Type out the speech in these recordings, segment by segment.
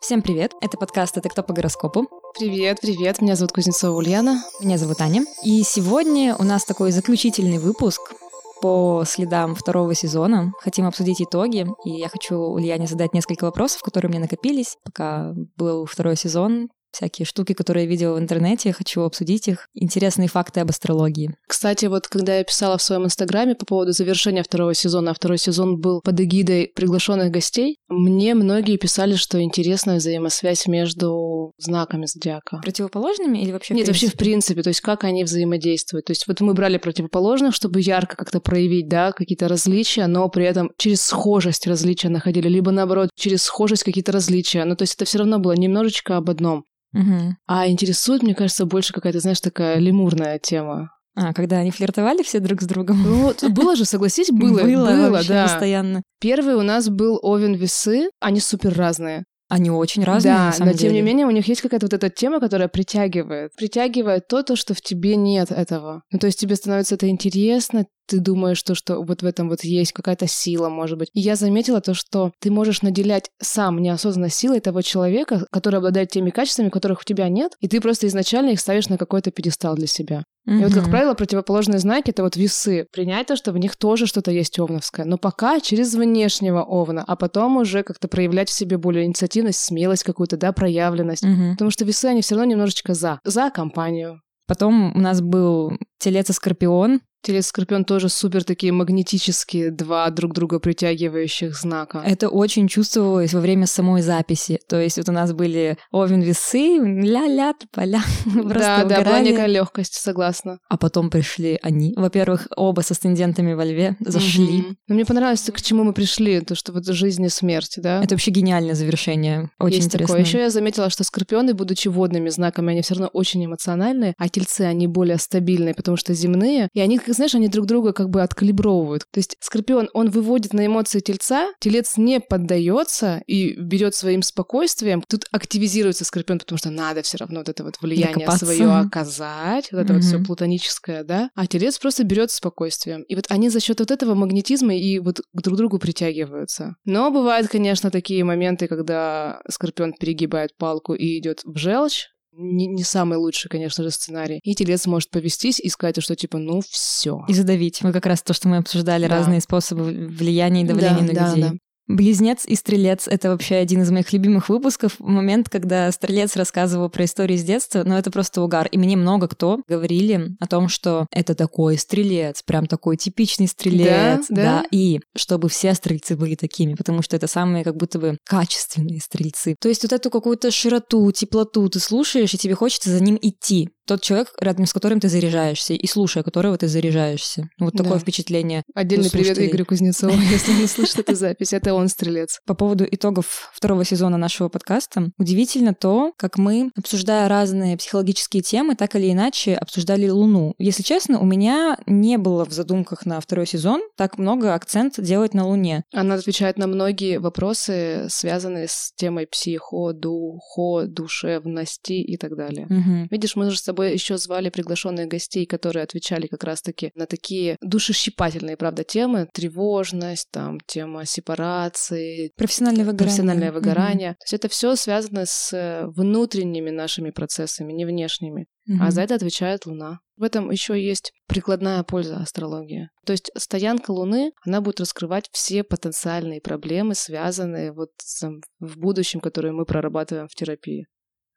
Всем привет! Это подкаст «Это кто по гороскопу?» Привет, привет! Меня зовут Кузнецова Ульяна. Меня зовут Аня. И сегодня у нас такой заключительный выпуск по следам второго сезона. Хотим обсудить итоги, и я хочу Ульяне задать несколько вопросов, которые у меня накопились, пока был второй сезон всякие штуки, которые я видела в интернете, хочу обсудить их. Интересные факты об астрологии. Кстати, вот когда я писала в своем инстаграме по поводу завершения второго сезона, а второй сезон был под эгидой приглашенных гостей, мне многие писали, что интересная взаимосвязь между знаками зодиака. Противоположными или вообще Нет, вообще в принципе, то есть как они взаимодействуют. То есть вот мы брали противоположных, чтобы ярко как-то проявить, да, какие-то различия, но при этом через схожесть различия находили, либо наоборот, через схожесть какие-то различия. Ну, то есть это все равно было немножечко об одном. Угу. А интересует, мне кажется, больше какая-то, знаешь, такая лемурная тема. А, когда они флиртовали все друг с другом? Ну, было же, согласись, было. Было, было вообще да. постоянно. Первый у нас был Овен Весы. Они супер разные. Они очень разные, да, на самом но тем не деле. менее у них есть какая-то вот эта тема, которая притягивает. Притягивает то, то, что в тебе нет этого. Ну, то есть тебе становится это интересно, ты думаешь, то, что вот в этом вот есть какая-то сила, может быть. И я заметила то, что ты можешь наделять сам неосознанно силой того человека, который обладает теми качествами, которых у тебя нет, и ты просто изначально их ставишь на какой-то пьедестал для себя. И вот, как правило, противоположные знаки — это вот весы. Принять то, что в них тоже что-то есть овновское. Но пока через внешнего овна, а потом уже как-то проявлять в себе более инициативность, смелость какую-то, да, проявленность. Мгм. Потому что весы, они все равно немножечко за. За компанию. Потом у нас был телец и скорпион. Телец Скорпион тоже супер такие магнетические, два друг друга притягивающих знака. Это очень чувствовалось во время самой записи. То есть вот у нас были овен весы, ля-ля, поля. Да, да, была некая легкость, согласна. А потом пришли они. Во-первых, оба с асцендентами во льве зашли. Мгм. Но мне понравилось, к чему мы пришли, то, что вот жизнь и смерть, да? Это вообще гениальное завершение. Очень Есть интересно. такое. Еще я заметила, что скорпионы, будучи водными знаками, они все равно очень эмоциональные, а тельцы, они более стабильные, потому что земные, и они, знаешь, они друг друга как бы откалибровывают. То есть скорпион, он выводит на эмоции тельца, телец не поддается и берет своим спокойствием. Тут активизируется скорпион, потому что надо все равно вот это вот влияние Докопаться. свое оказать, вот это вот все плутоническое, да, а телец просто берет спокойствием. И вот они за счет вот этого магнетизма и вот к друг другу притягиваются. Но бывают, конечно, такие моменты, когда скорпион перегибает палку и идет в желчь, не, не самый лучший, конечно же, сценарий. И телец может повестись и сказать, что типа, ну все. И задавить. Мы как раз то, что мы обсуждали, Да. разные способы влияния и давления на да, людей. да. Близнец и стрелец — это вообще один из моих любимых выпусков. Момент, когда стрелец рассказывал про истории с детства, но это просто угар. И мне много кто говорили о том, что это такой стрелец, прям такой типичный стрелец. Да, да? И чтобы все стрельцы были такими, потому что это самые как будто бы качественные стрельцы. То есть вот эту какую-то широту, теплоту ты слушаешь, и тебе хочется за ним идти. Тот человек, рядом с которым ты заряжаешься, и слушая которого ты заряжаешься. Вот такое Да. впечатление. Отдельный привет. Игорю Кузнецову, если он слышит эту запись. Это он стрелец. По поводу итогов второго сезона нашего подкаста, удивительно то, как мы, обсуждая разные психологические темы, так или иначе обсуждали Луну. Если честно, у меня не было в задумках на второй сезон так много акцент делать на Луне. Она отвечает на многие вопросы, связанные с темой психо, духо, душевности и так далее. Мгм. Видишь, мы же с тобой еще звали приглашенных гостей, которые отвечали как раз-таки на такие душещипательные, правда, темы. Тревожность, там, тема сепарации, Профессиональное выгорание. профессиональное выгорание. То есть это все связано с э, внутренними нашими процессами, не внешними. Мгм. А за это отвечает Луна. В этом еще есть прикладная польза астрологии. То есть стоянка Луны, она будет раскрывать все потенциальные проблемы, связанные вот с, в будущем, которые мы прорабатываем в терапии.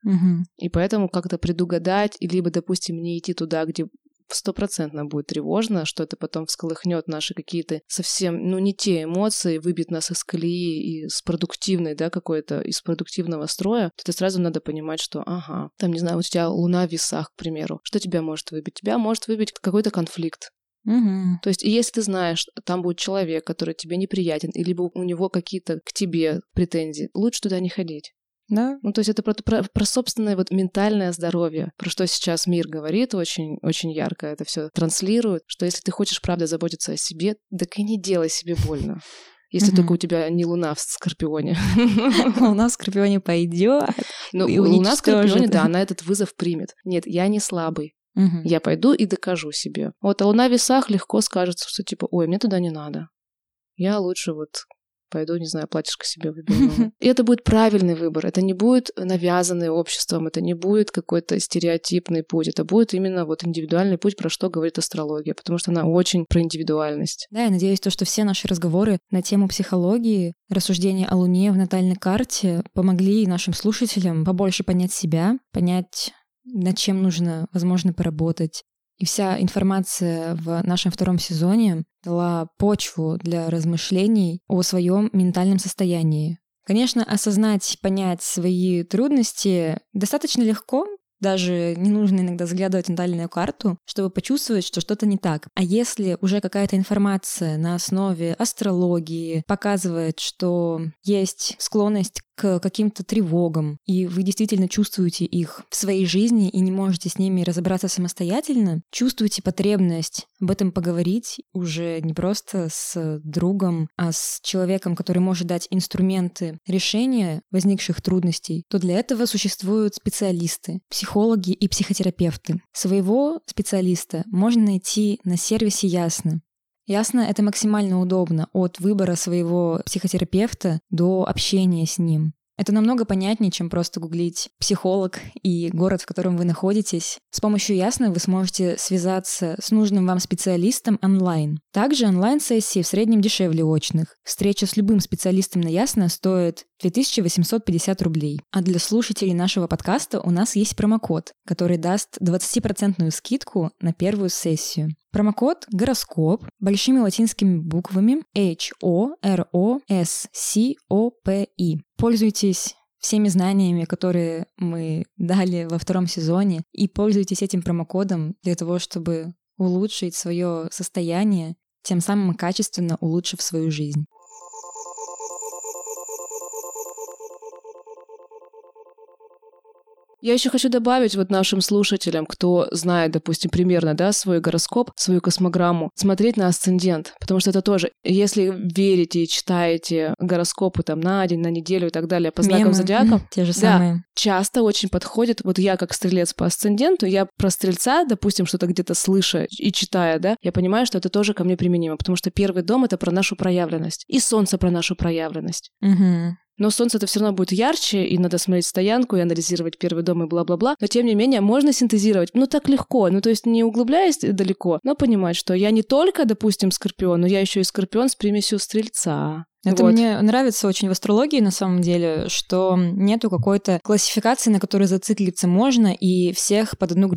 Мгм. И поэтому как-то предугадать, либо, допустим, не идти туда, где стопроцентно будет тревожно, что это потом всколыхнет наши какие-то совсем, ну, не те эмоции, выбит нас из колеи и с продуктивной, да, какой-то, из продуктивного строя, то это сразу надо понимать, что, ага, там, не знаю, у тебя луна в весах, к примеру, что тебя может выбить? Тебя может выбить какой-то конфликт. Мгм. То есть, если ты знаешь, там будет человек, который тебе неприятен, либо у него какие-то к тебе претензии, лучше туда не ходить. Да. Ну, то есть это про, про, про собственное вот ментальное здоровье, про что сейчас мир говорит очень, очень ярко, это все транслирует, что если ты хочешь, правда, заботиться о себе, так и не делай себе больно. Если Мгм. только у тебя не луна в Скорпионе. Луна в Скорпионе пойдет. И луна в Скорпионе, да, она этот вызов примет. Нет, я не слабый. Мгм. Я пойду и докажу себе. Вот, а луна в весах легко скажется, что типа, ой, мне туда не надо. Я лучше вот пойду, не знаю, платьишко себе выберу. И это будет правильный выбор. Это не будет навязанный обществом, это не будет какой-то стереотипный путь. Это будет именно вот индивидуальный путь, про что говорит астрология, потому что она очень про индивидуальность. Да, я надеюсь, то, что все наши разговоры на тему психологии, рассуждения о Луне в натальной карте помогли нашим слушателям побольше понять себя, понять над чем нужно, возможно, поработать, и вся информация в нашем втором сезоне дала почву для размышлений о своем ментальном состоянии. Конечно, осознать, понять свои трудности достаточно легко, даже не нужно иногда заглядывать в натальную карту, чтобы почувствовать, что что-то не так. А если уже какая-то информация на основе астрологии показывает, что есть склонность к каким-то тревогам, и вы действительно чувствуете их в своей жизни и не можете с ними разобраться самостоятельно, чувствуете потребность об этом поговорить уже не просто с другом, а с человеком, который может дать инструменты решения возникших трудностей, то для этого существуют специалисты, психологи и психотерапевты. Своего специалиста можно найти на сервисе Ясно. Ясно, это максимально удобно от выбора своего психотерапевта до общения с ним. Это намного понятнее, чем просто гуглить психолог и город, в котором вы находитесь. С помощью Ясно вы сможете связаться с нужным вам специалистом онлайн. Также онлайн-сессии в среднем дешевле очных. Встреча с любым специалистом на Ясно стоит 2850 рублей. А для слушателей нашего подкаста у нас есть промокод, который даст 20% скидку на первую сессию. Промокод «Гороскоп» большими латинскими буквами H-O-R-O-S-C-O-P-I. Пользуйтесь всеми знаниями, которые мы дали во втором сезоне, и пользуйтесь этим промокодом для того, чтобы улучшить свое состояние, тем самым качественно улучшив свою жизнь. Я еще хочу добавить вот нашим слушателям, кто знает, допустим, примерно, да, свой гороскоп, свою космограмму, смотреть на асцендент, потому что это тоже, если верите и читаете гороскопы там на день, на неделю и так далее по знакам Мемы, зодиака, те же самые. Да, часто очень подходит, вот я как стрелец по асценденту, я про стрельца, допустим, что-то где-то слыша и читая, да, я понимаю, что это тоже ко мне применимо, потому что первый дом — это про нашу проявленность, и солнце про нашу проявленность. Угу. Но солнце это все равно будет ярче, и надо смотреть стоянку и анализировать первый дом и бла-бла-бла. Но тем не менее, можно синтезировать. Ну, так легко. Ну, то есть не углубляясь далеко, но понимать, что я не только, допустим, скорпион, но я еще и скорпион с примесью стрельца. Это Вот. мне нравится очень в астрологии на самом деле, что нету какой-то классификации, на которой зациклиться можно и всех под одну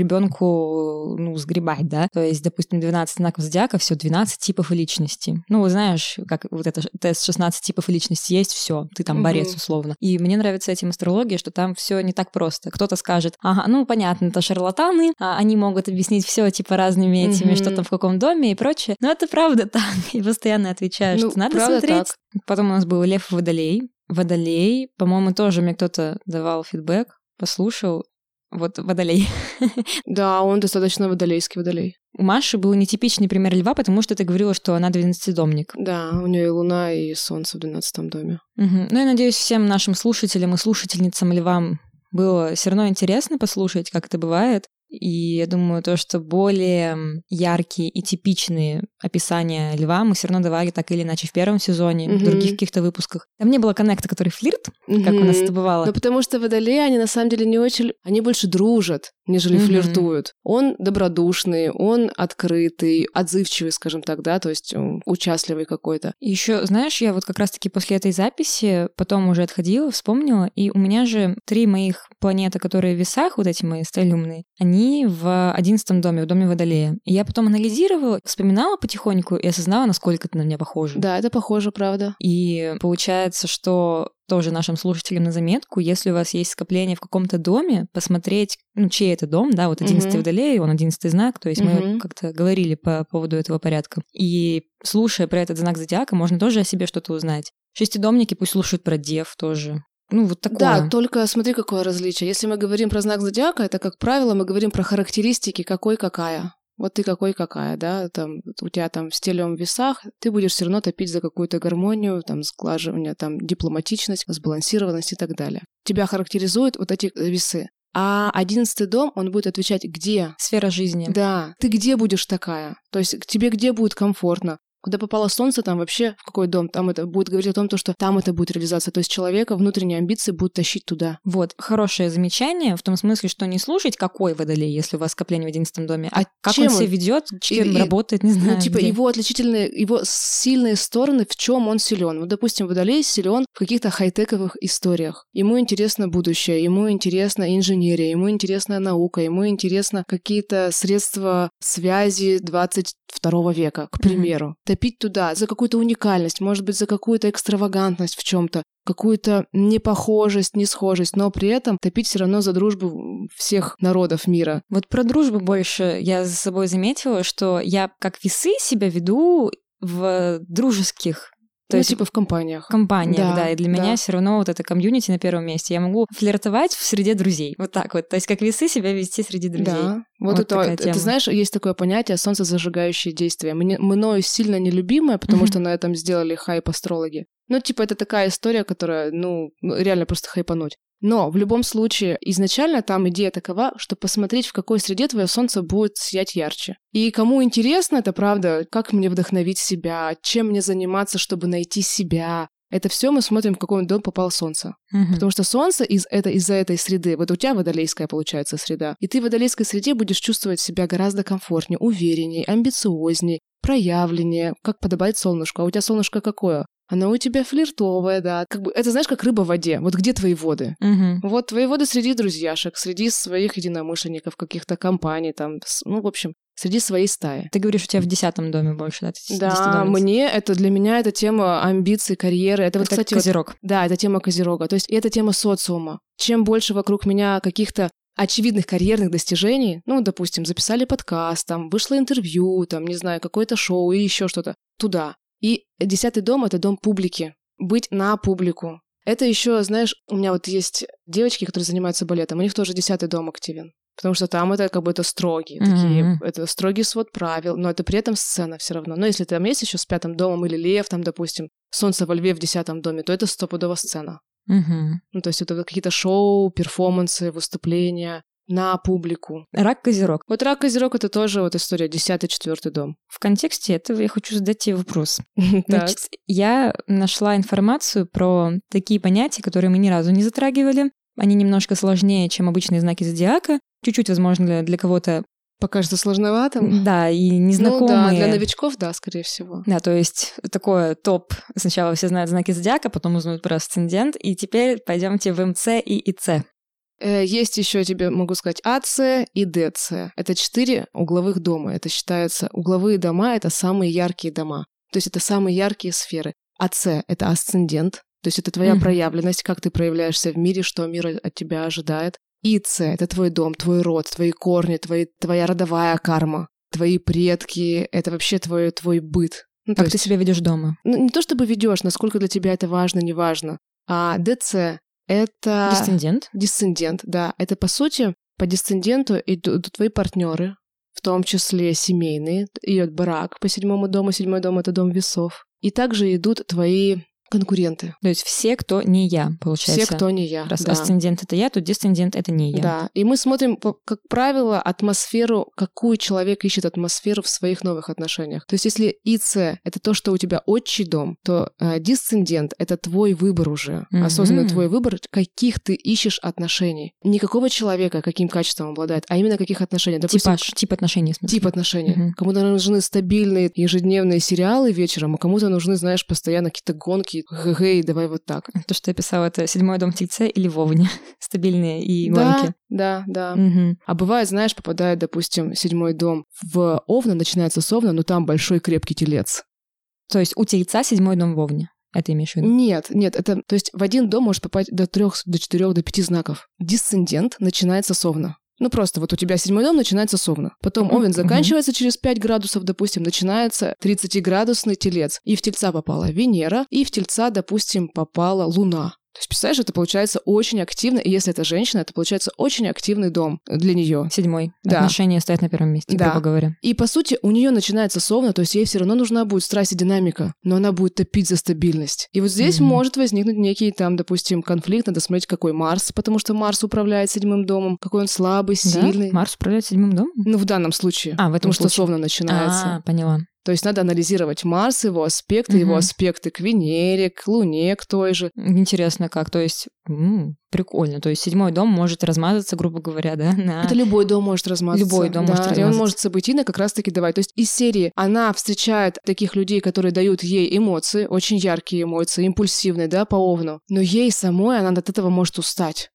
гребенку ну, сгребать, да. То есть, допустим, 12 знаков зодиака, все 12 типов личности. Ну, знаешь, как вот это тест 16 типов личности есть, все, ты там борец Мгм. условно. И мне нравится этим астрология, что там все не так просто. Кто-то скажет, ага, ну понятно, это шарлатаны, а они могут объяснить все типа разными этими, Мгм. что там в каком доме и прочее. Но это правда так. И постоянно отвечаю, Ну, что надо смотреть. так. Потом у нас был Лев Водолей. Водолей, по-моему, тоже мне кто-то давал фидбэк, послушал. Вот Водолей. Да, он достаточно водолейский водолей. У Маши был нетипичный пример льва, потому что ты говорила, что она 12-домник. Да, у нее и луна, и солнце в 12 доме. Мгм. Ну, я надеюсь, всем нашим слушателям и слушательницам львам было все равно интересно послушать, как это бывает. И я думаю, то, что более яркие и типичные описания льва мы все равно давали так или иначе в первом сезоне, в Мгм. других каких-то выпусках. Там не было коннекта, который флирт, как у нас это бывало. Ну, потому что водолеи, они на самом деле не очень... Они больше дружат, нежели Мгм. флиртуют. Он добродушный, он открытый, отзывчивый, скажем так, да, то есть участливый какой-то. Еще, знаешь, я вот как раз-таки после этой записи потом уже отходила, вспомнила, и у меня же три моих планеты, которые в весах, вот эти мои столюмные, они в одиннадцатом доме, в доме Водолея. И я потом анализировала, вспоминала потихоньку и осознала, насколько это на меня похоже. Да, это похоже, правда. И получается, что тоже нашим слушателям на заметку, если у вас есть скопление в каком-то доме, посмотреть, ну, чей это дом, да, вот 11 Мгм. водолей, он 11 знак, то есть мы Мгм. как-то говорили по поводу этого порядка. И слушая про этот знак зодиака, можно тоже о себе что-то узнать. Шестидомники пусть слушают про дев тоже. Ну, вот такое. Да, только смотри, какое различие. Если мы говорим про знак зодиака, это, как правило, мы говорим про характеристики какой какая. Вот ты какой какая, да, там у тебя там в весах, ты будешь все равно топить за какую-то гармонию, там сглаживание, там дипломатичность, сбалансированность и так далее. Тебя характеризуют вот эти э, весы. А одиннадцатый дом, он будет отвечать, где Сфера жизни. Да, ты где будешь такая? То есть к тебе где будет комфортно? Куда попало солнце, там вообще в какой дом, там это будет говорить о том, то, что там это будет реализация. То есть человека внутренние амбиции будут тащить туда. Вот, хорошее замечание в том смысле, что не слушать, какой водолей, если у вас скопление в одиннадцатом доме, а, А как чем он себя он? ведет, чем и- работает, не знаю. Ну, типа, где. его отличительные, его сильные стороны, в чем он силен. Вот, допустим, Водолей силен в каких-то хай-тековых историях. Ему интересно будущее, ему интересна инженерия, ему интересна наука, ему интересно какие-то средства связи 22 века, к примеру. Топить туда за какую-то уникальность, может быть, за какую-то экстравагантность в чем-то какую-то непохожесть, несхожесть, но при этом топить все равно за дружбу всех народов мира. Вот про дружбу больше я за собой заметила, что я как весы себя веду в дружеских то ну, есть типа в компаниях. компаниях, да, Да, и для да. меня все равно вот это комьюнити на первом месте. Я могу флиртовать в среде друзей, вот так вот. То есть как весы себя вести среди друзей. Да, вот, Вот это, такая тема. знаешь, есть такое понятие солнцезажигающее действие. Мне, мною сильно нелюбимое, потому что на этом сделали хайп астрологи. Ну, типа, это такая история, которая, ну, реально просто хайпануть. Но в любом случае, изначально там идея такова, что посмотреть, в какой среде твое солнце будет сиять ярче. И кому интересно, это правда, как мне вдохновить себя, чем мне заниматься, чтобы найти себя. Это все мы смотрим, в какой дом попало солнце. Мгм. Потому что солнце из это, из-за этой среды, вот у тебя водолейская получается среда, и ты в водолейской среде будешь чувствовать себя гораздо комфортнее, увереннее, амбициознее, проявленнее, как подобает солнышку. А у тебя солнышко какое? Оно у тебя флиртовое, да. Как бы, это знаешь, как рыба в воде. Вот где твои воды? Мгм. Вот твои воды среди друзьяшек, среди своих единомышленников, каких-то компаний, там, ну, в общем, среди своей стаи. Ты говоришь, у тебя в десятом доме больше, да? Да, мне это, для меня это тема амбиций, карьеры. Это, вот, Это кстати, вот козерог. Да, это тема Козерога. То есть это тема социума. Чем больше вокруг меня каких-то очевидных карьерных достижений, ну, допустим, записали подкаст, там, вышло интервью, там, не знаю, какое-то шоу и еще что-то, туда. И десятый дом — это дом публики. Быть на публику. Это еще, знаешь, у меня вот есть девочки, которые занимаются балетом, у них тоже десятый дом активен. Потому что там это как бы это строгие такие, Мгм. это строгий свод правил, но это при этом сцена все равно. Но если там есть еще с пятым домом или лев, там, допустим, солнце во льве в десятом доме, то это стопудово сцена. Мгм. Ну, то есть это какие-то шоу, перформансы, выступления на публику. Рак козерог. Вот рак Козерог — это тоже вот история, десятый, четвертый дом. В контексте этого я хочу задать тебе вопрос. Значит, я нашла информацию про такие понятия, которые мы ни разу не затрагивали. Они немножко сложнее, чем обычные знаки зодиака. Чуть-чуть, возможно, для, для кого-то, Покажется сложноватым. да, и Ну незнакомые. да, для новичков, да, скорее всего. Да, то есть такое топ. Сначала все знают знаки зодиака, потом узнают про асцендент, и теперь пойдемте в МЦ и ИЦ. Э, Есть еще, я тебе могу сказать, АЦ и ДЦ. Это четыре угловых дома. Это считается, угловые дома — это самые яркие дома. То есть это самые яркие сферы. АЦ — это асцендент, то есть это твоя Мгм. проявленность, как ты проявляешься в мире, что мир от тебя ожидает. ИЦ — это твой дом, твой род, твои корни, твои, твоя родовая карма, твои предки, это вообще твой, твой быт. Ну, Как ты есть- себя ведешь дома? ну, не то чтобы ведешь, насколько для тебя это важно, не важно. А ДЦ — это... Дисцендент? Дисцендент, да. Это, по сути, по дисценденту идут твои партнеры, в том числе семейные, идет брак по седьмому дому, седьмой дом — это дом весов. И также идут твои конкуренты. То есть все, кто не я, получается. Все, кто не я. Раз да. асцендент это я, то дисцендент это не я. Да, и мы смотрим, как правило, атмосферу, какую человек ищет атмосферу в своих новых отношениях. То есть если ИЦ — это то, что у тебя отчий дом, то э, дисцендент — это твой выбор уже, Мгм. осознанный твой выбор, каких ты ищешь отношений. Не какого человека, каким качеством обладает, а именно каких отношений. Допустим, Типаж, тип отношений, в смысле. тип отношений. Мгм. Кому-то нужны стабильные ежедневные сериалы вечером, а кому-то нужны, знаешь, постоянно какие-то гонки, гэ давай вот так. То, что я писала, это седьмой дом в Тельце или Вовне. Стабильные и Да, гонки. да, да. Мгм. А бывает, знаешь, попадает, допустим, седьмой дом в Овна, начинается с Овна, но там большой крепкий телец. То есть у Тельца седьмой дом в Вовне. Это имеешь в виду? Нет, нет, это, то есть в один дом может попасть до трех, до четырех, до пяти знаков. Дисцендент начинается с Овна. Ну просто вот у тебя седьмой дом начинается с Овна. Потом Овен заканчивается через 5 градусов, допустим, начинается 30-градусный телец. И в Тельца попала Венера, и в Тельца, допустим, попала Луна. То есть, представляешь, это получается очень активно, и если это женщина, это получается очень активный дом для нее. Седьмой. Да. Отношения стоят на первом месте, Да. грубо говоря. И по сути у нее начинается совно, то есть ей все равно нужна будет страсть и динамика, но она будет топить за стабильность. И вот здесь Мгм. может возникнуть некий там, допустим, конфликт, надо смотреть, какой Марс, потому что Марс управляет седьмым домом, какой он слабый, Да? сильный. Марс управляет седьмым домом? Ну, в данном случае. А, в этом потому что случае. совно начинается. А, поняла. То есть надо анализировать Марс, его аспекты, Мгм. его аспекты к Венере, к Луне, к той же. Интересно как, то есть м, прикольно, то есть седьмой дом может размазаться, грубо говоря, да, на... Это любой дом может размазаться. Любой дом да, может И он размазаться. может событийно как раз-таки давать. То есть из серии она встречает таких людей, которые дают ей эмоции, очень яркие эмоции, импульсивные, да, по овну. Но ей самой она от этого может устать.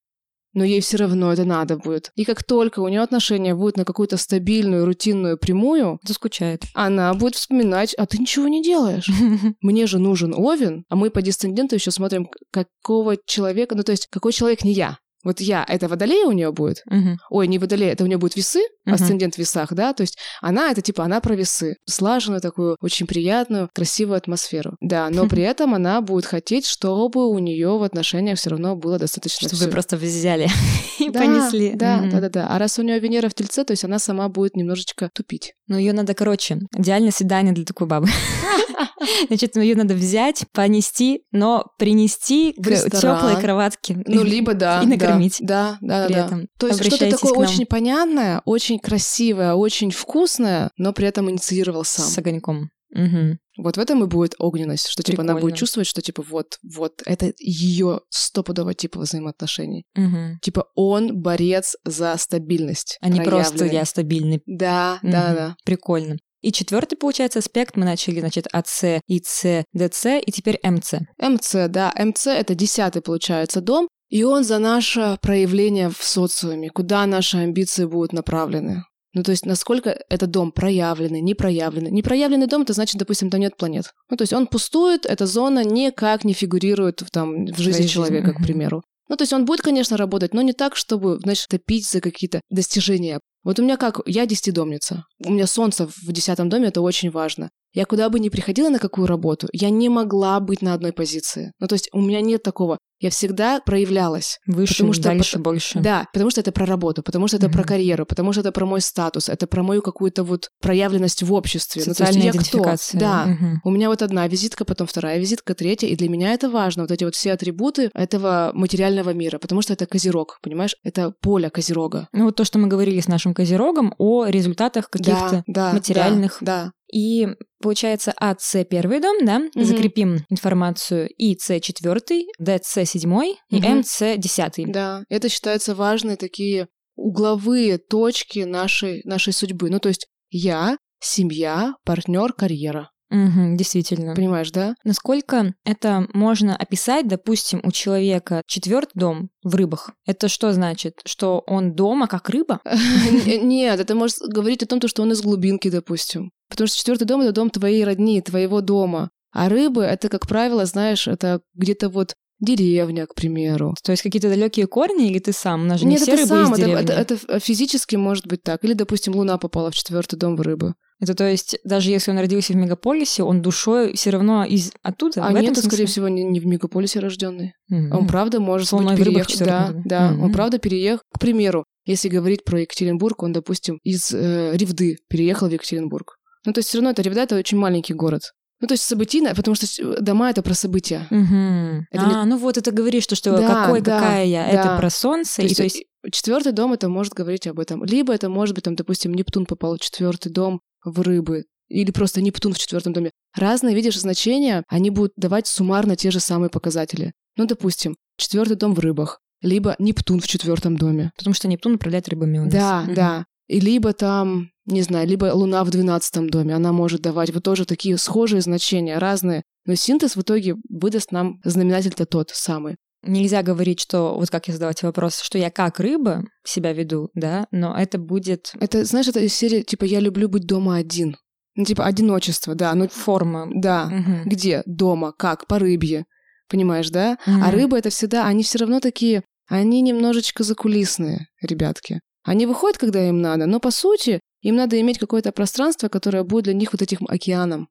Но ей все равно это надо будет. И как только у нее отношения будут на какую-то стабильную, рутинную прямую, Заскучает. она будет вспоминать, а ты ничего не делаешь. Мне же нужен Овен, а мы по дисценденту еще смотрим, какого человека, ну то есть какой человек не я. Вот я, это водолей у нее будет, Мгм. ой, не водолей, это у нее будет весы, Мгм. асцендент в весах, да, то есть она это типа, она про весы, слаженную такую, очень приятную, красивую атмосферу, да, но при этом она будет хотеть, чтобы у нее в отношениях все равно было достаточно Чтобы вы просто взяли и Да, понесли. Да, да, да, да. А раз у нее Венера в Тельце, то есть она сама будет немножечко тупить. Ну, ее надо, короче, идеальное свидание для такой бабы. Значит, ее надо взять, понести, но принести к теплой кроватке. Ну, либо да. И накормить. Да, да, да. При да. этом. То есть что-то такое очень понятное, очень красивое, очень вкусное, но при этом инициировал сам. С огоньком. Мгм. Вот в этом и будет огненность, что типа она будет Прикольно. чувствовать, что типа вот, вот, это ее стопудово типа взаимоотношений. Мгм. Типа он борец за стабильность. А не просто я стабильный. Да, Мгм. да, да. Прикольно. И четвертый, получается, аспект мы начали, значит, АЦ, ИЦ, ДЦ и теперь МЦ. МЦ, да, МЦ это десятый, получается, дом, и он за наше проявление в социуме, куда наши амбиции будут направлены. Ну, то есть, насколько этот дом проявленный, не проявленный. Непроявленный дом, это значит, допустим, там нет планет. Ну, то есть, он пустует, эта зона никак не фигурирует в, там, в жизни жизни, человека, к мгм. примеру. Ну, то есть, он будет, конечно, работать, но не так, чтобы, значит, топить за какие-то достижения. Вот у меня как, я десятидомница. У меня солнце в десятом доме, это очень важно. Я куда бы ни приходила на какую работу, я не могла быть на одной позиции. Ну, то есть у меня нет такого. Я всегда проявлялась. Выше, Потому что дальше, пот- больше. Да, потому что это про работу, потому что это про Мгм. карьеру, потому что это про мой статус, это про мою какую-то вот проявленность в обществе. Ну, то есть Социальная я кто? Да. Мгм. У меня вот одна визитка, потом вторая визитка, третья, и для меня это важно, вот эти вот все атрибуты этого материального мира, потому что это козерог, понимаешь? Это поле козерога. Ну, вот то, что мы говорили с нашим козерогом о результатах каких-то да, да, материальных. Да, И получается АЦ первый дом, да, Мгм. закрепим информацию ИЦ четвертый, ДЦ седьмой и Мгм. МЦ десятый. Да, это считается важные такие угловые точки нашей, нашей судьбы. Ну, то есть я, семья, партнер, карьера. Мгм, действительно. Понимаешь, да? Насколько это можно описать, допустим, у человека четвертый дом в рыбах? Это что значит? Что он дома как рыба? Нет, это может говорить о том, то, что он из глубинки, допустим. Потому что четвертый дом это дом твоей родни, твоего дома. А рыбы это, как правило, знаешь, это где-то вот деревня, к примеру. То есть какие-то далекие корни или ты сам? У нас же не Нет, все это рыбы сам, из это, это- это физически может быть так. Или, допустим, Луна попала в четвертый дом в рыбы. Это то есть даже если он родился в мегаполисе, он душой все равно из оттуда. А нет, смысле? скорее всего, не, не в мегаполисе рожденный. Мгм. Он правда может С луной быть переехал. Да, да. Он Мгм. правда переехал. К примеру, если говорить про Екатеринбург, он, допустим, из э, Ревды переехал в Екатеринбург. Ну, то есть все равно это Ревда, это очень маленький город. Ну, то есть событийно, потому что с- дома это про события. Мгм. Это а, ну вот это говоришь, что, что Да, какой, да, какая я, это да. про солнце. То и то есть четвертый дом это может говорить об этом. Либо это может быть, там, допустим, Нептун попал в четвертый дом в рыбы, или просто Нептун в четвертом доме. Разные, видишь, значения, они будут давать суммарно те же самые показатели. Ну, допустим, четвертый дом в рыбах, либо Нептун в четвертом доме. потому что Нептун управляет рыбами у нас. Да, Мгм. да. И либо там, не знаю, либо Луна в двенадцатом доме, она может давать вот тоже такие схожие значения, разные. Но синтез в итоге выдаст нам знаменатель-то тот самый. Нельзя говорить, что, вот как я задала тебе вопрос, что я как рыба себя веду, да, но это будет Это, знаешь, это из серии, типа, я люблю быть дома один. Ну, типа, одиночество, да. Ну, форма. да. Мгм. Где? Дома. Как? По рыбье. Понимаешь, да? Мгм. А рыбы это всегда, они все равно такие, они немножечко закулисные, ребятки. Они выходят, когда им надо, но по сути им надо иметь какое-то пространство, которое будет для них вот этим океаном.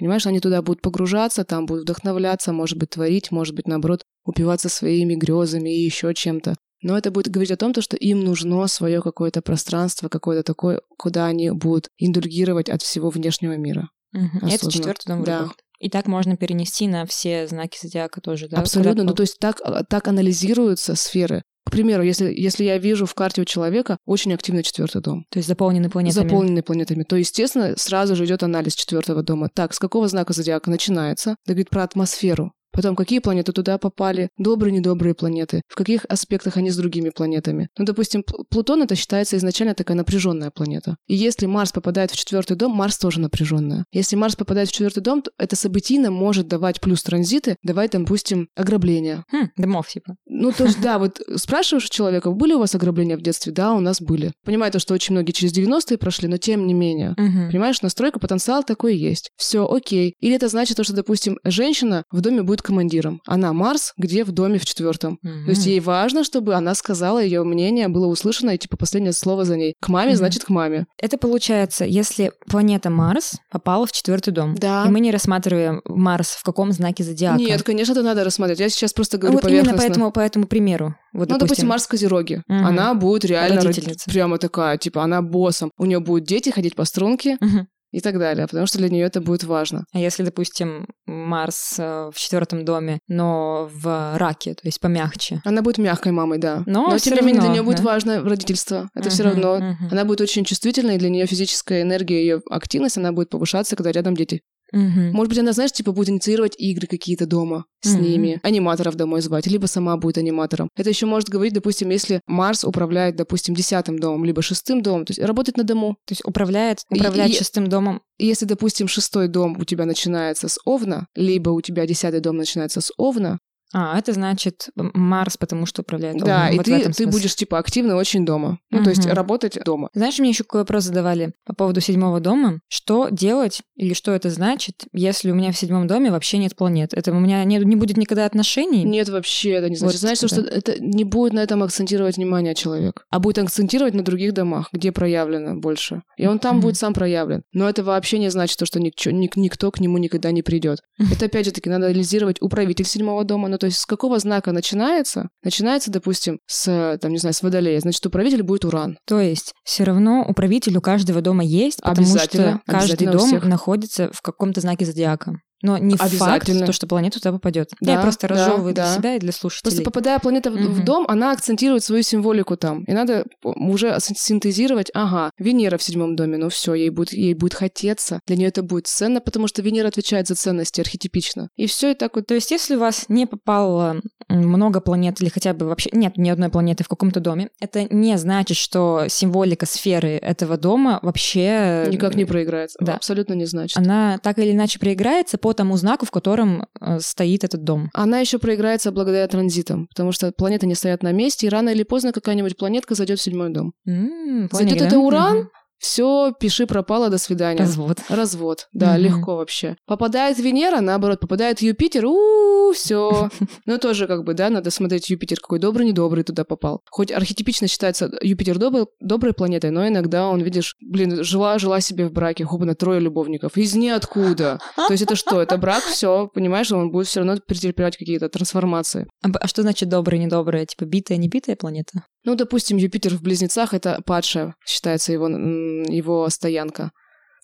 Понимаешь, они туда будут погружаться, там будут вдохновляться, может быть, творить, может быть, наоборот, упиваться своими грезами и еще чем-то. Но это будет говорить о том, то, что им нужно свое какое-то пространство, какое-то такое, куда они будут индульгировать от всего внешнего мира. Мгм. Это четвертый дом Да. рыбах. И так можно перенести на все знаки зодиака тоже, да? Абсолютно. куда Ну, то есть так, так анализируются сферы. К примеру, если, если я вижу в карте у человека очень активный четвертый дом, То есть заполненный планетами. заполненный планетами, то, естественно, сразу же идет анализ четвертого дома. Так, с какого знака зодиака начинается? Это говорит про атмосферу. Потом, какие планеты туда попали, добрые, недобрые планеты, в каких аспектах они с другими планетами. Ну, допустим, Пл- Плутон это считается изначально такая напряженная планета. И если Марс попадает в четвертый дом, Марс тоже напряженная. Если Марс попадает в четвертый дом, то это событийно может давать плюс транзиты, давать, там, допустим, ограбления. Хм, домов, типа. Ну, то есть, да, вот спрашиваешь у человека, были у вас ограбления в детстве? Да, у нас были. Понимаю то, что очень многие через 90-е прошли, но тем не менее. Мгм. Понимаешь, настройка, потенциал такой есть. Все, окей. Или это значит то, что, допустим, женщина в доме будет командиром. Она Марс, где в доме в четвертом. Мгм. То есть ей важно, чтобы она сказала, ее мнение было услышано, и типа последнее слово за ней. К маме, Мгм. значит, к маме. Это получается, если планета Марс попала в четвертый дом. Да. И мы не рассматриваем Марс в каком знаке зодиака. Нет, конечно, это надо рассмотреть. Я сейчас просто говорю вот именно поверхностно. по этому, по этому примеру. Вот, ну, допустим, Марс в Козероге. Мгм. Она будет реально роди- Родительница. прямо такая, типа, она боссом. У нее будут дети ходить по струнке Мгм. И так далее, потому что для нее это будет важно. А если, допустим, Марс э, в четвертом доме, но в раке, то есть помягче. Она будет мягкой мамой, да. Но тем всё не менее, для нее будет да. важно родительство. Это все Мгм, равно. мгм. Она будет очень чувствительной, и для нее физическая энергия, ее активность, она будет повышаться, когда рядом дети. Мгм. Может быть, она, знаешь, типа будет инициировать игры какие-то дома с Мгм. ними, аниматоров домой звать, либо сама будет аниматором. Это еще может говорить, допустим, если Марс управляет, допустим, десятым домом, либо шестым домом, то есть работать на дому. То есть управляет, управляет и- шестым домом. Если, допустим, шестой дом у тебя начинается с Овна, либо у тебя десятый дом начинается с Овна, А, это значит Марс, потому что управляет да, Овном. и Вот в ты, ты будешь, типа, активно очень дома. Ну, то есть работать дома. Знаешь, мне еще какой вопрос задавали по поводу седьмого дома. Что делать или что это значит, если у меня в седьмом доме вообще нет планет? Это у меня не, не будет никогда отношений? Нет, вообще это не значит. Вот, да. что это не будет на этом акцентировать внимание человек, а будет акцентировать на других домах, где проявлено больше. И он там Мгм. будет сам проявлен. Но это вообще не значит, то, что никчё- ник- никто к нему никогда не придет. Это опять же таки надо анализировать управитель седьмого дома. Ну, то есть с какого знака начинается? Начинается, допустим, с, там, не знаю, с водолея. Значит, управитель будет уран. То есть все равно управитель у каждого дома есть, потому что каждый дом находится в каком-то знаке зодиака. Но не факт, то, что планета туда попадет. Да, Я просто да, разжевываю да. для себя и для Просто слушателей. попадая планета в, в дом, она акцентирует свою символику там. И надо уже син- синтезировать, ага, Венера в седьмом доме, ну все, ей будет, ей будет хотеться. Для нее это будет ценно, потому что Венера отвечает за ценности архетипично. И все, и так вот. То есть, если у вас не попало много планет или хотя бы вообще нет ни одной планеты в каком-то доме, это не значит, что символика сферы этого дома вообще Никак не проиграется. да. Абсолютно не значит. Она так или иначе проиграется по тому знаку, в котором э, стоит этот дом. Она еще проиграется благодаря транзитам, потому что планеты не стоят на месте, и рано или поздно какая-нибудь планетка зайдет в седьмой дом. М, Зайдет это? Уран. Все, пиши пропало, до свидания. Развод. Развод, да, Мгм. легко вообще. Попадает Венера, наоборот, попадает Юпитер, у все. Ну, тоже как бы, да, надо смотреть Юпитер, какой добрый, недобрый туда попал. Хоть архетипично считается Юпитер добрый, доброй планетой, но иногда он, видишь, блин, жила-жила себе в браке, хопа трое любовников, из ниоткуда. То есть это что? Это брак, все, понимаешь, он будет все равно претерпевать какие-то трансформации. А, а что значит добрая, недобрая? Типа битая, не битая планета? Ну, допустим, Юпитер в Близнецах — это падшая, считается его, его стоянка.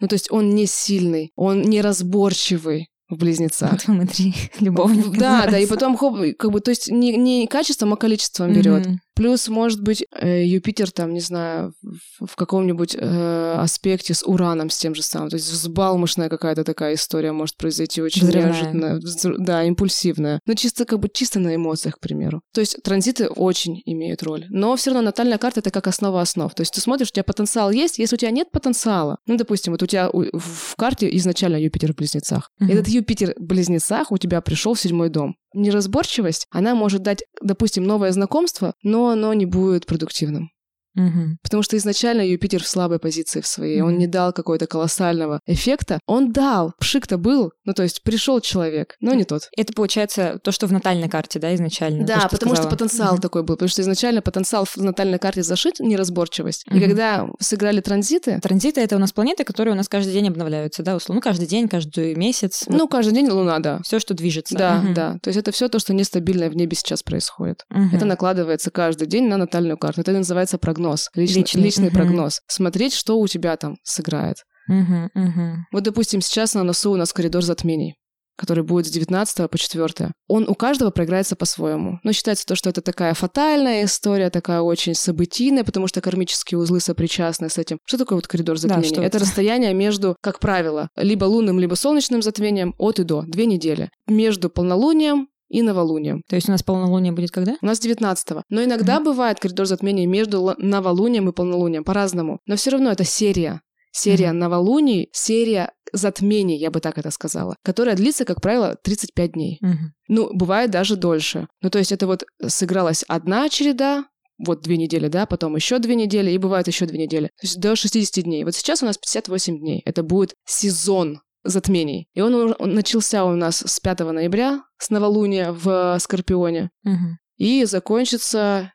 Ну, то есть он не сильный, он неразборчивый в Близнецах. Вот смотри, любовник. Да, да, и потом, хоп, как бы, то есть не, не качеством, а количеством берет. Мгм. Плюс, может быть, э, Юпитер там, не знаю, в, каком-нибудь э, аспекте с Ураном, с тем же самым. То есть взбалмошная какая-то такая история может произойти очень Взрывная. неожиданно. Взр- Да, импульсивная. Но чисто как бы чисто на эмоциях, к примеру. То есть транзиты очень имеют роль. Но все равно натальная карта это как основа основ. То есть ты смотришь, у тебя потенциал есть, если у тебя нет потенциала. Ну, допустим, вот у тебя в карте изначально Юпитер в близнецах. Мгм. Этот Юпитер в близнецах у тебя пришел в седьмой дом. Неразборчивость, она может дать, допустим, новое знакомство, но оно не будет продуктивным. Мгм. Потому что изначально Юпитер в слабой позиции в своей. Он Мгм. не дал какого-то колоссального эффекта. Он дал. Пшик-то был. Ну, то есть пришел человек, но не тот. Это получается то, что в натальной карте, да, изначально? Да, то, что потому что сказала. потенциал Мгм. такой был. Потому что изначально потенциал в натальной карте зашит, неразборчивость. И Мгм. когда сыграли транзиты, Транзиты — это у нас планеты, которые у нас каждый день обновляются, да, условно. Ну, каждый день, каждый месяц. ну, каждый день Луна, да. все, что движется. Да, Мгм. да. То есть это все то, что нестабильное в небе сейчас происходит. Мгм. Это накладывается каждый день на натальную карту. Это называется прогноз. Личный, Личный, личный мгм. прогноз. Смотреть, что у тебя там сыграет. Мгм. Вот, допустим, сейчас на носу у нас коридор затмений. который будет с 19 по 4, он у каждого проиграется по-своему. Но считается то, что это такая фатальная история, такая очень событийная, потому что кармические узлы сопричастны с этим. Что такое вот коридор затмений? что это это? расстояние между, как правило, либо лунным, либо солнечным затмением от и до, две недели. Между полнолунием и новолунием. То есть у нас полнолуние будет когда? У нас 19 Но иногда бывает коридор затмений между новолунием и полнолунием, по-разному. Но все равно это серия. Серия Мгм. новолуний, серия затмений, я бы так это сказала, которая длится, как правило, 35 дней. Мгм. Ну, бывает даже дольше. Ну, то есть это вот сыгралась одна череда, вот две недели, да, потом еще две недели, и бывает еще две недели. То есть до 60 дней. Вот сейчас у нас 58 дней. Это будет сезон затмений. И он, он начался у нас с 5 ноября, с новолуния в Скорпионе, Мгм. и закончится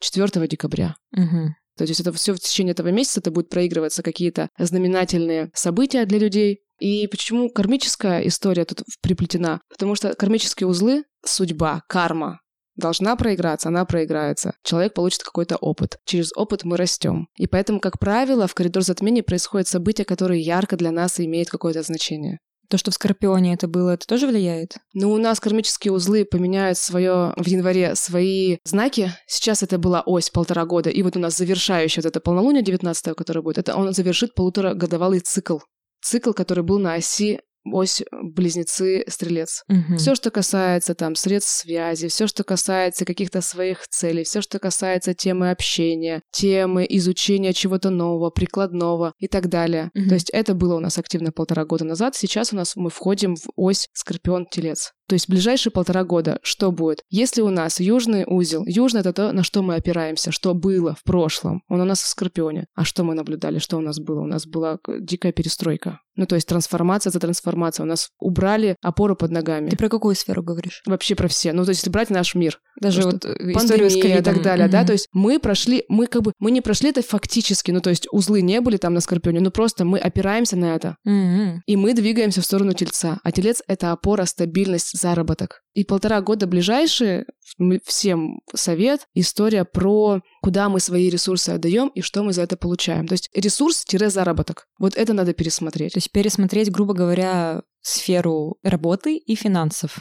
4 декабря. Мгм. То есть это все в течение этого месяца это будут проигрываться какие-то знаменательные события для людей. И почему кармическая история тут приплетена? Потому что кармические узлы, судьба, карма, должна проиграться, она проиграется. Человек получит какой-то опыт. Через опыт мы растем. И поэтому, как правило, в коридор затмений происходят события, которые ярко для нас имеют какое-то значение. То, что в Скорпионе это было, это тоже влияет? Но у нас кармические узлы поменяют свое в январе свои знаки. Сейчас это была ось полтора года, и вот у нас завершающее вот это полнолуние 19 которое будет, это он завершит полуторагодовалый цикл. Цикл, который был на оси ось близнецы стрелец. Мгм. Все, что касается там средств связи, все, что касается каких-то своих целей, все, что касается темы общения, темы изучения чего-то нового, прикладного и так далее. Мгм. То есть это было у нас активно полтора года назад. Сейчас у нас мы входим в ось Скорпион-Телец. То есть ближайшие полтора года что будет? Если у нас южный узел, южный это то, на что мы опираемся, что было в прошлом, он у нас в Скорпионе. А что мы наблюдали, что у нас было? У нас была дикая перестройка. Ну, то есть трансформация за трансформацией. У нас убрали опору под ногами. Ты про какую сферу говоришь? Вообще про все. Ну, то есть, если брать наш мир, Даже вот э, историю с и так далее, да, Мгм. то есть мы прошли, мы как бы, мы не прошли это фактически, ну, то есть узлы не были там на Скорпионе, ну, просто мы опираемся на это. Мгм. И мы двигаемся в сторону тельца. А телец — это опора, стабильность, заработок. И полтора года ближайшие, всем совет, история про куда мы свои ресурсы отдаем и что мы за это получаем. То есть ресурс-заработок. Вот это надо пересмотреть. То есть пересмотреть, грубо говоря, сферу работы и финансов.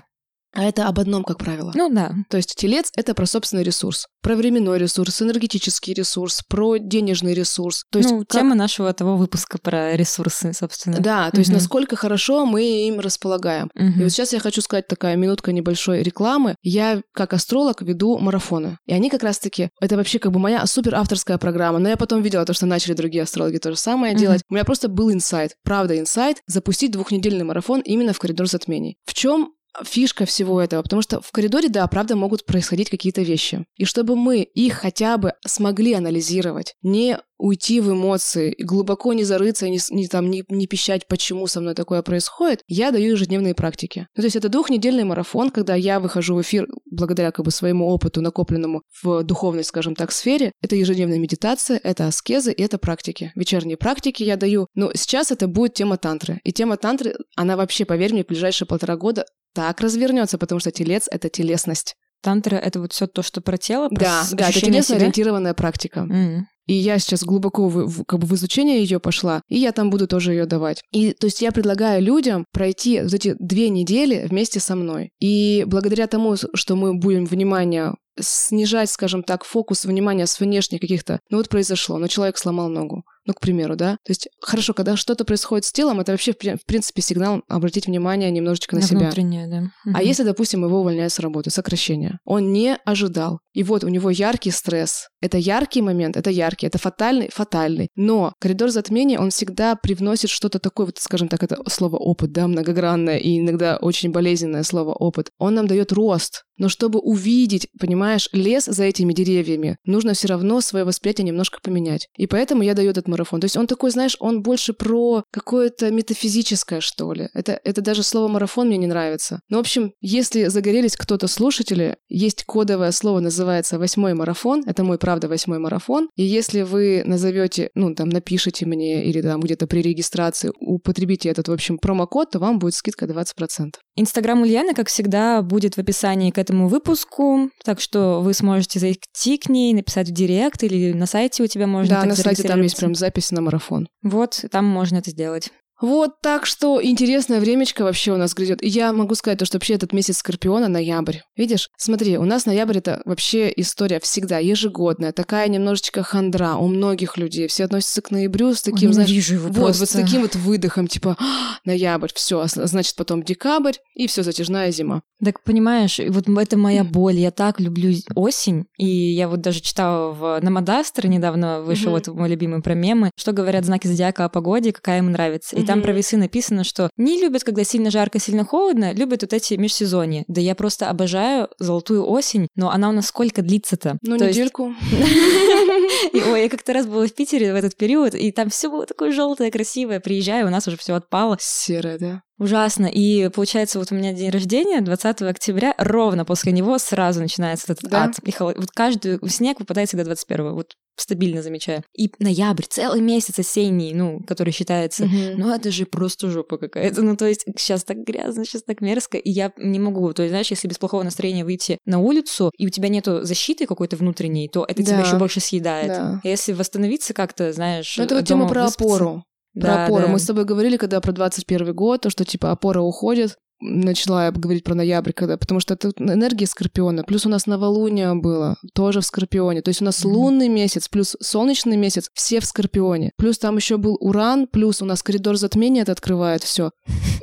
А это об одном, как правило. Ну да. То есть телец — это про собственный ресурс. Про временной ресурс, энергетический ресурс, про денежный ресурс. То есть ну, как- тема нашего того выпуска про ресурсы, собственно. Да, то есть Мгм. насколько хорошо мы им располагаем. Мгм. И вот сейчас я хочу сказать такая минутка небольшой рекламы. Я как астролог веду марафоны. И они как раз-таки, это вообще как бы моя супер авторская программа. Но я потом видела то, что начали другие астрологи то же самое Мгм. делать. У меня просто был инсайт, правда инсайт, запустить двухнедельный марафон именно в коридор затмений. В чем фишка всего этого, потому что в коридоре, да, правда, могут происходить какие-то вещи. И чтобы мы их хотя бы смогли анализировать, не уйти в эмоции, глубоко не зарыться, не, не там, не, не пищать, почему со мной такое происходит, я даю ежедневные практики. Ну, то есть это двухнедельный марафон, когда я выхожу в эфир благодаря как бы своему опыту, накопленному в духовной, скажем так, сфере. Это ежедневная медитация, это аскезы и это практики. Вечерние практики я даю. Но сейчас это будет тема тантры. И тема тантры, она вообще, поверь мне, в ближайшие полтора года так развернется, потому что телец — это телесность. Тантра — это вот все то, что про тело, про Да, да, это ощущение себя? телесно-ориентированная практика. М. И я сейчас глубоко в, в- как бы в изучение ее пошла, и я там буду тоже ее давать. И то есть я предлагаю людям пройти вот эти две недели вместе со мной. И благодаря тому, что мы будем внимание снижать, скажем так, фокус внимания с внешних каких-то... Ну вот произошло, но человек сломал ногу. Ну, к примеру, да? То есть, хорошо, когда что-то происходит с телом, это вообще, в при- в принципе, сигнал обратить внимание немножечко на, На себя. внутреннее, да. А Мгм. если, допустим, его увольняют с работы, сокращение, он не ожидал. И вот у него яркий стресс. Это яркий момент, это яркий, это фатальный, фатальный. Но коридор затмения, он всегда привносит что-то такое, вот, скажем так, это слово опыт, да, многогранное и иногда очень болезненное слово опыт. Он нам дает рост. Но чтобы увидеть, понимаешь, лес за этими деревьями, нужно все равно свое восприятие немножко поменять. И поэтому я даю этот марафон. То есть он такой, знаешь, он больше про какое-то метафизическое, что ли. Это, это даже слово марафон мне не нравится. Ну, в общем, если загорелись кто-то слушатели, есть кодовое слово, называется «восьмой марафон». Это мой, правда, восьмой марафон. И если вы назовете, ну, там, напишите мне или там где-то при регистрации употребите этот, в общем, промокод, то вам будет скидка 20%. Инстаграм Ульяны, как всегда, будет в описании к этому выпуску, так что вы сможете зайти к ней, написать в директ или на сайте у тебя можно да, на сайте там есть прям запись на марафон. Вот, там можно это сделать. Вот так что интересное времечко вообще у нас грядет. И я могу сказать то, что вообще этот месяц Скорпиона, ноябрь. Видишь, смотри, у нас ноябрь это вообще история всегда ежегодная, такая немножечко хандра у многих людей. Все относятся к ноябрю с таким, Ой, знаешь, его вот, просто. вот с таким вот выдохом, типа, «А, ноябрь, все, значит потом декабрь, и все, затяжная зима. Так понимаешь, вот это моя боль. Я так люблю осень. И я вот даже читала в Намадастер недавно вышел Мгм. вот мой любимый про мемы, что говорят знаки зодиака о погоде, какая им нравится. И там про весы написано, что не любят, когда сильно жарко, сильно холодно, любят вот эти межсезонья. Да я просто обожаю золотую осень, но она у нас сколько длится-то? Ну, То недельку. И, ой, я как-то раз была в Питере в этот период, и там все было такое желтое, красивое. Приезжаю, у нас уже все отпало. Серая, да? Ужасно. И получается, вот у меня день рождения 20 октября, ровно после него сразу начинается этот Да? ад. И холод- Вот каждый снег выпадает всегда 21 вот стабильно замечаю. И ноябрь, целый месяц осенний, ну, который считается Мгм. ну, это же просто жопа какая-то. Ну, то есть, сейчас так грязно, сейчас так мерзко, и я не могу. То есть, знаешь, если без плохого настроения выйти на улицу, и у тебя нету защиты какой-то внутренней, то это тебя Да. еще больше съедает. Да. А если восстановиться как-то, знаешь, Ну, это вот тема про выспаться- опору. Про Да, опору. да. Мы с тобой говорили, когда про 21 год, то, что типа опора уходит. Начала я говорить про ноябрь, когда, потому что это энергия Скорпиона. Плюс у нас новолуние было, тоже в Скорпионе. То есть у нас Мгм. лунный месяц, плюс солнечный месяц, все в Скорпионе. Плюс там еще был Уран, плюс у нас коридор затмения это открывает все.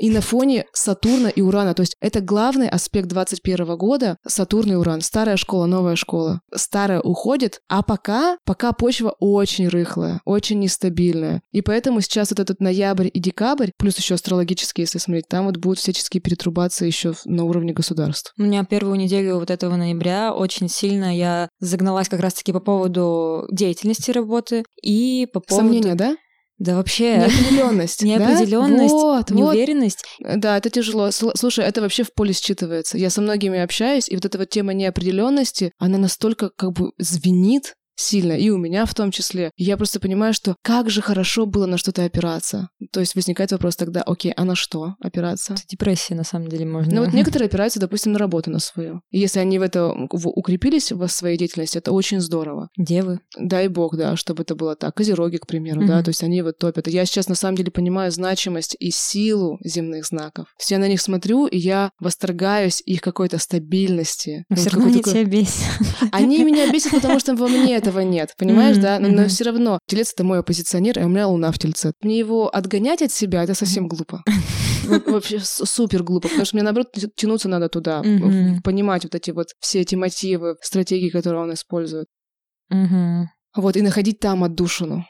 И на фоне Сатурна и Урана. То есть это главный аспект 21 года. Сатурн и Уран. Старая школа, новая школа. Старая уходит, а пока, пока почва очень рыхлая, очень нестабильная. И поэтому сейчас вот этот ноябрь и декабрь, плюс еще астрологически, если смотреть, там вот будут всяческие перетрубации еще на уровне государств. У меня первую неделю вот этого ноября очень сильно я загналась как раз-таки по поводу деятельности работы и по поводу... Сомнения, да? Да вообще... Неопределенность. Неопределенность, вот. неуверенность. Да, это тяжело. Сл- Слушай, это вообще в поле считывается. Я со многими общаюсь, и вот эта вот тема неопределенности, она настолько как бы звенит сильно, и у меня в том числе. Я просто понимаю, что как же хорошо было на что-то опираться. То есть возникает вопрос тогда, окей, а на что опираться? Это депрессия, на самом деле, можно. Ну вот некоторые опираются, допустим, на работу на свою. И если они в это в- укрепились в своей деятельности, это очень здорово. Девы. Дай бог, да, чтобы это было так. Козероги, к примеру, да, Мгм. то есть они вот топят. Я сейчас на самом деле понимаю значимость и силу земных знаков. То есть я на них смотрю, и я восторгаюсь их какой-то стабильности. Но Ну, все вот равно они какой-то тебя бесят. Они меня бесят, потому что во мне этого нет, понимаешь, Мгм, да? Но, мгм. все равно телец это мой оппозиционер, а у меня луна в тельце. Мне его отгонять от себя это совсем глупо. Вообще супер глупо, потому что мне наоборот тянуться надо туда, понимать вот эти вот все эти мотивы, стратегии, которые он использует. Вот, и находить там отдушину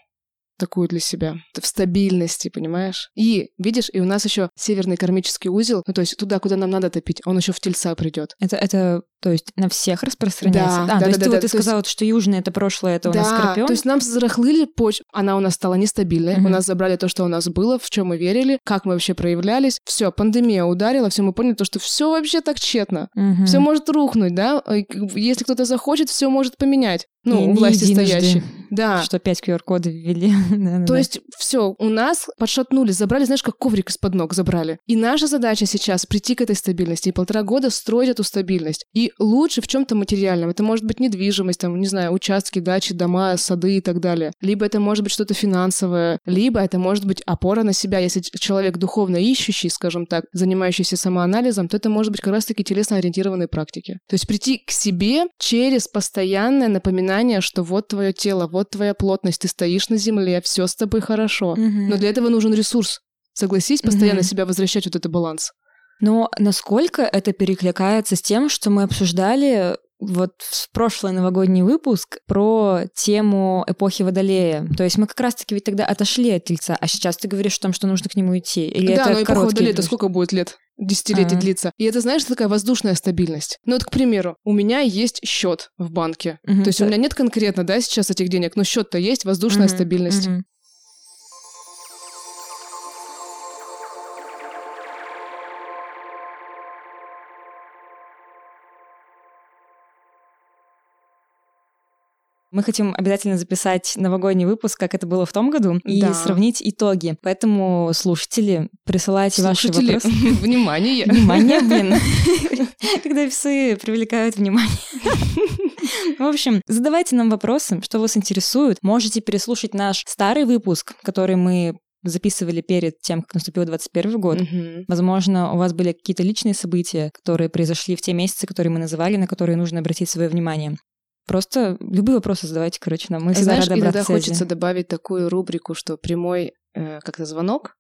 такую для себя, в стабильности, понимаешь? И, видишь, и у нас еще северный кармический узел, ну, то есть туда, куда нам надо топить, он еще в тельца придет. Это, это, то есть, на всех распространяется? Да, а, да, то есть да, ты да, вот ты то есть- сказала, что южное это прошлое, это у нас да, скорпион? то есть нам зарахлили почву, она у нас стала нестабильной, Мгм. у нас забрали то, что у нас было, в чем мы верили, как мы вообще проявлялись. Все, пандемия ударила, все, мы поняли то, что все вообще так тщетно. Мгм. Все может рухнуть, да? Бы Если кто-то захочет, все может поменять. Ну, И у не власти стоящих. Да. Что опять QR-коды ввели. То есть все, у нас подшатнули, забрали, знаешь, как коврик из-под ног забрали. И наша задача сейчас прийти к этой стабильности и полтора года строить эту стабильность. И лучше в чем-то материальном. Это может быть недвижимость, там, не знаю, участки, дачи, дома, сады и так далее. Либо это может быть что-то финансовое, либо это может быть опора на себя. Если человек духовно ищущий, скажем так, занимающийся самоанализом, то это может быть как раз-таки телесно-ориентированные практики. То есть прийти к себе через постоянное напоминание, что вот твое тело, вот твоя плотность, ты стоишь на земле, все с тобой хорошо. Мгм. Но для этого нужен ресурс. Согласись, постоянно Мгм. себя возвращать вот этот баланс. Но насколько это перекликается с тем, что мы обсуждали вот в прошлый новогодний выпуск про тему эпохи Водолея. То есть мы как раз-таки ведь тогда отошли от Тельца, а сейчас ты говоришь о том, что нужно к нему идти. Или да, это но эпоха Водолея, это сколько будет лет? Десятилетий Ага. длится. И это, знаешь, такая воздушная стабильность. Ну вот, к примеру, у меня есть счет в банке. Мгм. То есть у меня нет конкретно, да, сейчас этих денег, но счет-то есть, воздушная Мгм, стабильность. мгм. Мы хотим обязательно записать новогодний выпуск, как это было в том году, и Да. сравнить итоги. Поэтому, слушатели, присылайте ваши Слушатели, вопросы. внимание. Внимание, блин. Когда псы привлекают внимание. В общем, задавайте нам вопросы, что вас интересует. Можете переслушать наш старый выпуск, который мы записывали перед тем, как наступил 21 год. Мгм. Возможно, у вас были какие-то личные события, которые произошли в те месяцы, которые мы называли, на которые нужно обратить свое внимание. Просто любые вопросы задавайте, короче, нам. Мы всегда Знаешь, рады иногда хочется добавить такую рубрику, что прямой э, как-то звонок,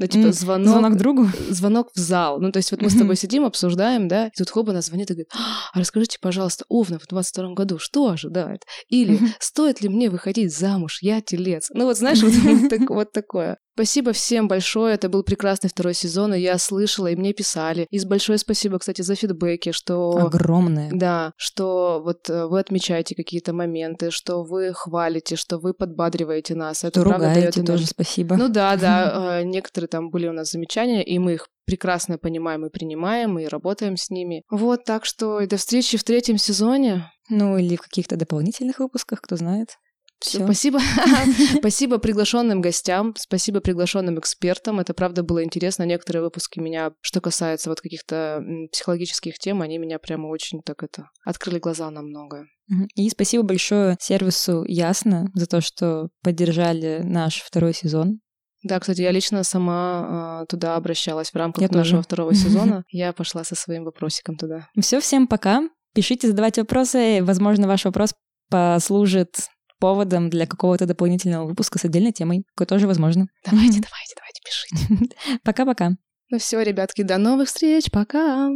ну, типа звонок, Звонок другу. звонок в зал. Ну, то есть вот мы с тобой сидим, обсуждаем, да, и тут хоба нас звонит и говорит, а расскажите, пожалуйста, Овна в 22 году что ожидает? Или стоит ли мне выходить замуж? Я телец. Ну, вот знаешь, вот, вот так- вот такое. Спасибо всем большое, это был прекрасный второй сезон, и я слышала, и мне писали. И большое спасибо, кстати, за фидбэки, что... Огромное. Да, что вот э, вы отмечаете какие-то моменты, что вы хвалите, что вы подбадриваете нас. Это То правда дает ругаете тоже, спасибо. Ну да, да, э, некоторые там были у нас замечания, и мы их прекрасно понимаем и принимаем, и работаем с ними. Вот, так что и до встречи в третьем сезоне. Ну или в каких-то дополнительных выпусках, кто знает. Всё. Спасибо. спасибо приглашенным гостям, спасибо приглашенным экспертам. Это правда было интересно. Некоторые выпуски меня, что касается вот каких-то психологических тем, они меня прямо очень так это открыли глаза на многое. И спасибо большое сервису Ясно за то, что поддержали наш второй сезон. Да, кстати, я лично сама а, туда обращалась в рамках Я нашего тоже. второго сезона. Я пошла со своим вопросиком туда. Все, всем пока. Пишите, задавайте вопросы. Возможно, ваш вопрос послужит поводом для какого-то дополнительного выпуска с отдельной темой, какой тоже возможно. Давайте, давайте, давайте, пишите. Пока-пока. Ну все, ребятки, до новых встреч, пока!